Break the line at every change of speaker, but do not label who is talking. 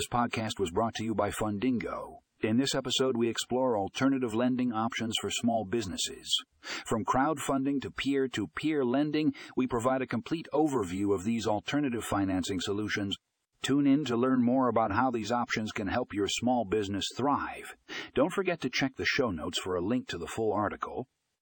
This podcast was brought to you by Fundingo. In this episode, we explore alternative lending options for small businesses. From crowdfunding to peer to peer lending, we provide a complete overview of these alternative financing solutions. Tune in to learn more about how these options can help your small business thrive. Don't forget to check the show notes for a link to the full article.